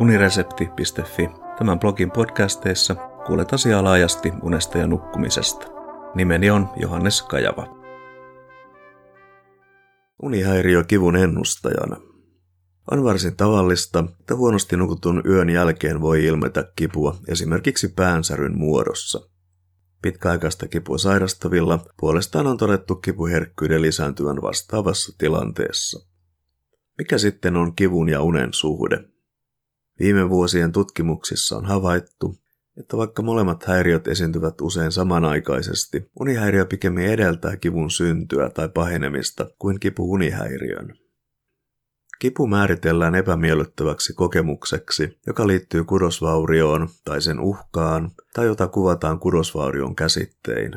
uniresepti.fi. Tämän blogin podcasteissa kuulet asiaa laajasti unesta ja nukkumisesta. Nimeni on Johannes Kajava. Unihäiriö kivun ennustajana. On varsin tavallista, että huonosti nukutun yön jälkeen voi ilmetä kipua esimerkiksi päänsäryn muodossa. Pitkäaikaista kipua sairastavilla puolestaan on todettu kipuherkkyyden lisääntyvän vastaavassa tilanteessa. Mikä sitten on kivun ja unen suhde? Viime vuosien tutkimuksissa on havaittu, että vaikka molemmat häiriöt esiintyvät usein samanaikaisesti, unihäiriö pikemmin edeltää kivun syntyä tai pahenemista kuin kipu unihäiriön. Kipu määritellään epämiellyttäväksi kokemukseksi, joka liittyy kudosvaurioon tai sen uhkaan, tai jota kuvataan kudosvaurion käsittein.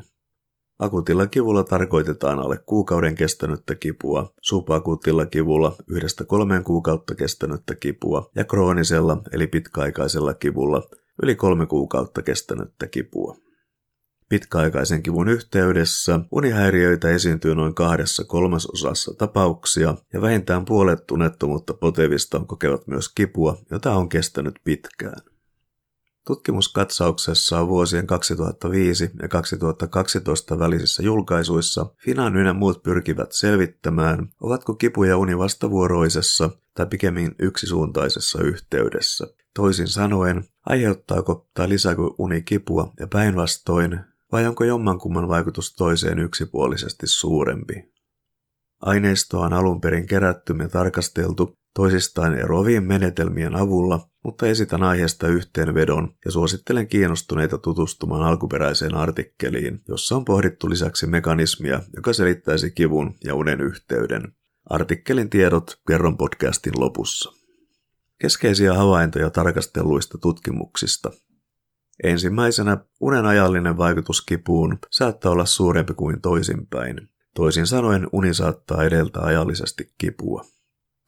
Akuutilla kivulla tarkoitetaan alle kuukauden kestänyttä kipua, subakuutilla kivulla yhdestä kolmeen kuukautta kestänyttä kipua ja kroonisella eli pitkäaikaisella kivulla yli kolme kuukautta kestänyttä kipua. Pitkäaikaisen kivun yhteydessä unihäiriöitä esiintyy noin kahdessa kolmasosassa tapauksia ja vähintään puolet tunnettomuutta potevista kokevat myös kipua, jota on kestänyt pitkään. Tutkimuskatsauksessa vuosien 2005 ja 2012 välisissä julkaisuissa Finan ynnä muut pyrkivät selvittämään, ovatko kipu ja uni vastavuoroisessa tai pikemmin yksisuuntaisessa yhteydessä. Toisin sanoen, aiheuttaako tai lisääkö uni kipua ja päinvastoin, vai onko jommankumman vaikutus toiseen yksipuolisesti suurempi? Aineistoa on alun perin kerätty ja tarkasteltu toisistaan eroavien menetelmien avulla, mutta esitän aiheesta yhteenvedon ja suosittelen kiinnostuneita tutustumaan alkuperäiseen artikkeliin, jossa on pohdittu lisäksi mekanismia, joka selittäisi kivun ja unen yhteyden. Artikkelin tiedot kerron podcastin lopussa. Keskeisiä havaintoja tarkastelluista tutkimuksista. Ensimmäisenä unen ajallinen vaikutus kipuun saattaa olla suurempi kuin toisinpäin. Toisin sanoen uni saattaa edeltää ajallisesti kipua.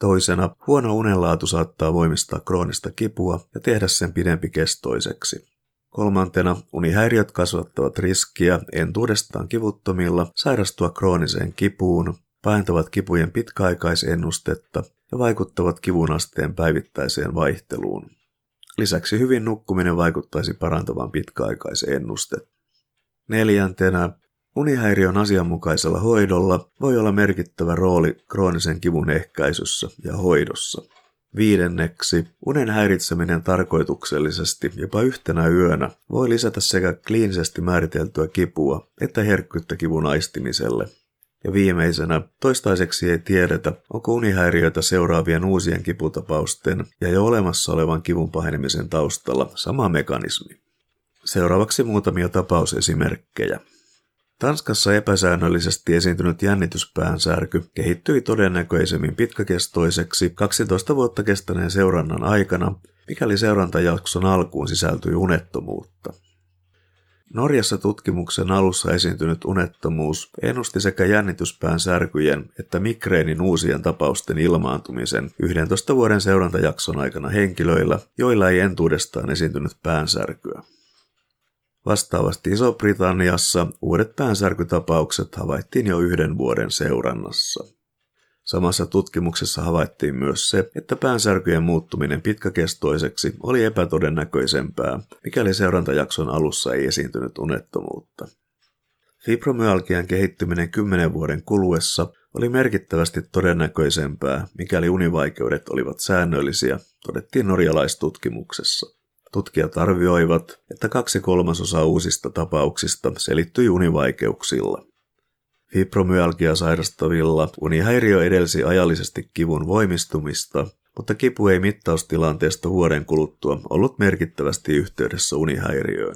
Toisena, huono unenlaatu saattaa voimistaa kroonista kipua ja tehdä sen pidempikestoiseksi. Kolmantena, unihäiriöt kasvattavat riskiä entuudestaan kivuttomilla sairastua krooniseen kipuun, pahentavat kipujen pitkäaikaisennustetta ja vaikuttavat kivun asteen päivittäiseen vaihteluun. Lisäksi hyvin nukkuminen vaikuttaisi parantavan pitkäaikaisennustetta. Neljäntenä, Unihäiriön asianmukaisella hoidolla voi olla merkittävä rooli kroonisen kivun ehkäisyssä ja hoidossa. Viidenneksi, unen häiritseminen tarkoituksellisesti jopa yhtenä yönä voi lisätä sekä kliinisesti määriteltyä kipua että herkkyyttä kivun aistimiselle. Ja viimeisenä, toistaiseksi ei tiedetä, onko unihäiriöitä seuraavien uusien kiputapausten ja jo olemassa olevan kivun pahenemisen taustalla sama mekanismi. Seuraavaksi muutamia tapausesimerkkejä. Tanskassa epäsäännöllisesti esiintynyt jännityspäänsärky kehittyi todennäköisemmin pitkäkestoiseksi 12 vuotta kestäneen seurannan aikana, mikäli seurantajakson alkuun sisältyi unettomuutta. Norjassa tutkimuksen alussa esiintynyt unettomuus ennusti sekä jännityspään särkyjen että migreenin uusien tapausten ilmaantumisen 11 vuoden seurantajakson aikana henkilöillä, joilla ei entuudestaan esiintynyt päänsärkyä. Vastaavasti Iso-Britanniassa uudet päänsärkytapaukset havaittiin jo yhden vuoden seurannassa. Samassa tutkimuksessa havaittiin myös se, että päänsärkyjen muuttuminen pitkäkestoiseksi oli epätodennäköisempää, mikäli seurantajakson alussa ei esiintynyt unettomuutta. Fibromyalgian kehittyminen kymmenen vuoden kuluessa oli merkittävästi todennäköisempää, mikäli univaikeudet olivat säännöllisiä, todettiin norjalaistutkimuksessa. Tutkijat arvioivat, että kaksi kolmasosaa uusista tapauksista selittyi univaikeuksilla. Fibromyalgia sairastavilla unihäiriö edelsi ajallisesti kivun voimistumista, mutta kipu ei mittaustilanteesta vuoden kuluttua ollut merkittävästi yhteydessä unihäiriöön.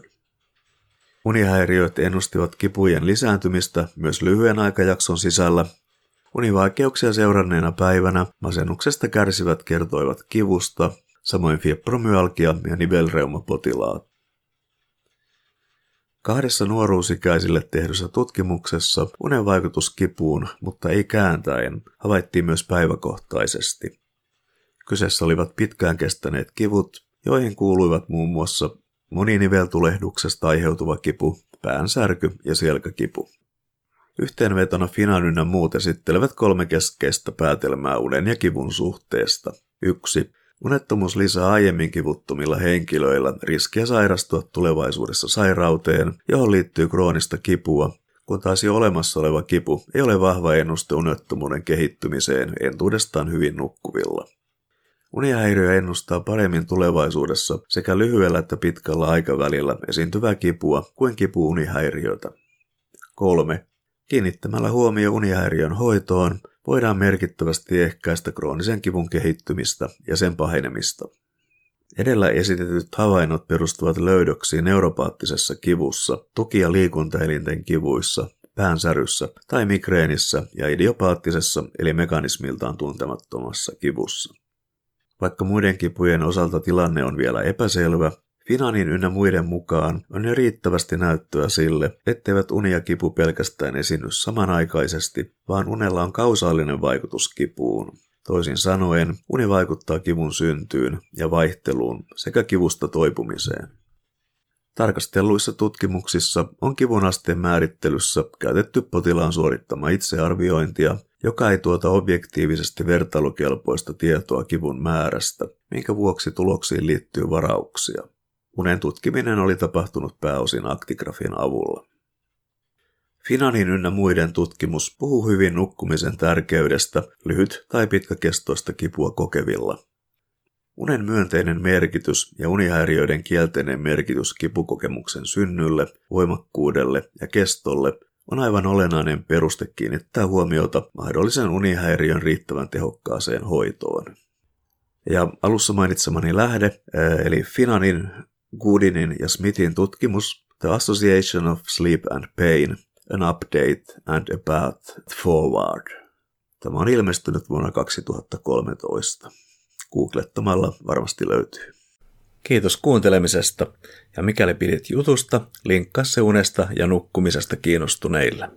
Unihäiriöt ennustivat kipujen lisääntymistä myös lyhyen aikajakson sisällä. Univaikeuksia seuranneena päivänä masennuksesta kärsivät kertoivat kivusta, samoin fibromyalgia ja nivelreumapotilaat. Kahdessa nuoruusikäisille tehdyssä tutkimuksessa unen vaikutus kipuun, mutta ei kääntäen, havaittiin myös päiväkohtaisesti. Kyseessä olivat pitkään kestäneet kivut, joihin kuuluivat muun muassa moniniveltulehduksesta aiheutuva kipu, päänsärky ja selkäkipu. Yhteenvetona Finan muut esittelevät kolme keskeistä päätelmää unen ja kivun suhteesta. 1. Unettomuus lisää aiemmin kivuttomilla henkilöillä riskiä sairastua tulevaisuudessa sairauteen, johon liittyy kroonista kipua, kun taas jo olemassa oleva kipu ei ole vahva ennuste unettomuuden kehittymiseen entuudestaan hyvin nukkuvilla. Unihäiriö ennustaa paremmin tulevaisuudessa sekä lyhyellä että pitkällä aikavälillä esiintyvää kipua kuin kipuunihäiriötä. 3. Kiinnittämällä huomio unihäiriön hoitoon voidaan merkittävästi ehkäistä kroonisen kivun kehittymistä ja sen pahenemista. Edellä esitetyt havainnot perustuvat löydöksiin neuropaattisessa kivussa, tuki- ja liikuntaelinten kivuissa, päänsäryssä tai migreenissä ja idiopaattisessa eli mekanismiltaan tuntemattomassa kivussa. Vaikka muiden kipujen osalta tilanne on vielä epäselvä, Finanin ynnä muiden mukaan on jo riittävästi näyttöä sille, etteivät uni ja kipu pelkästään esiinny samanaikaisesti, vaan unella on kausaalinen vaikutus kipuun. Toisin sanoen, uni vaikuttaa kivun syntyyn ja vaihteluun sekä kivusta toipumiseen. Tarkastelluissa tutkimuksissa on kivun asteen määrittelyssä käytetty potilaan suorittama itsearviointia, joka ei tuota objektiivisesti vertailukelpoista tietoa kivun määrästä, minkä vuoksi tuloksiin liittyy varauksia. Unen tutkiminen oli tapahtunut pääosin aktigrafian avulla. Finanin ynnä muiden tutkimus puhuu hyvin nukkumisen tärkeydestä lyhyt- tai pitkäkestoista kipua kokevilla. Unen myönteinen merkitys ja unihäiriöiden kielteinen merkitys kipukokemuksen synnylle, voimakkuudelle ja kestolle on aivan olennainen peruste kiinnittää huomiota mahdollisen unihäiriön riittävän tehokkaaseen hoitoon. Ja alussa mainitsemani lähde, eli Finanin, Goodinin ja Smithin tutkimus The Association of Sleep and Pain, An Update and a Path Forward. Tämä on ilmestynyt vuonna 2013. Googlettamalla varmasti löytyy. Kiitos kuuntelemisesta ja mikäli pidit jutusta, linkkaa se unesta ja nukkumisesta kiinnostuneille.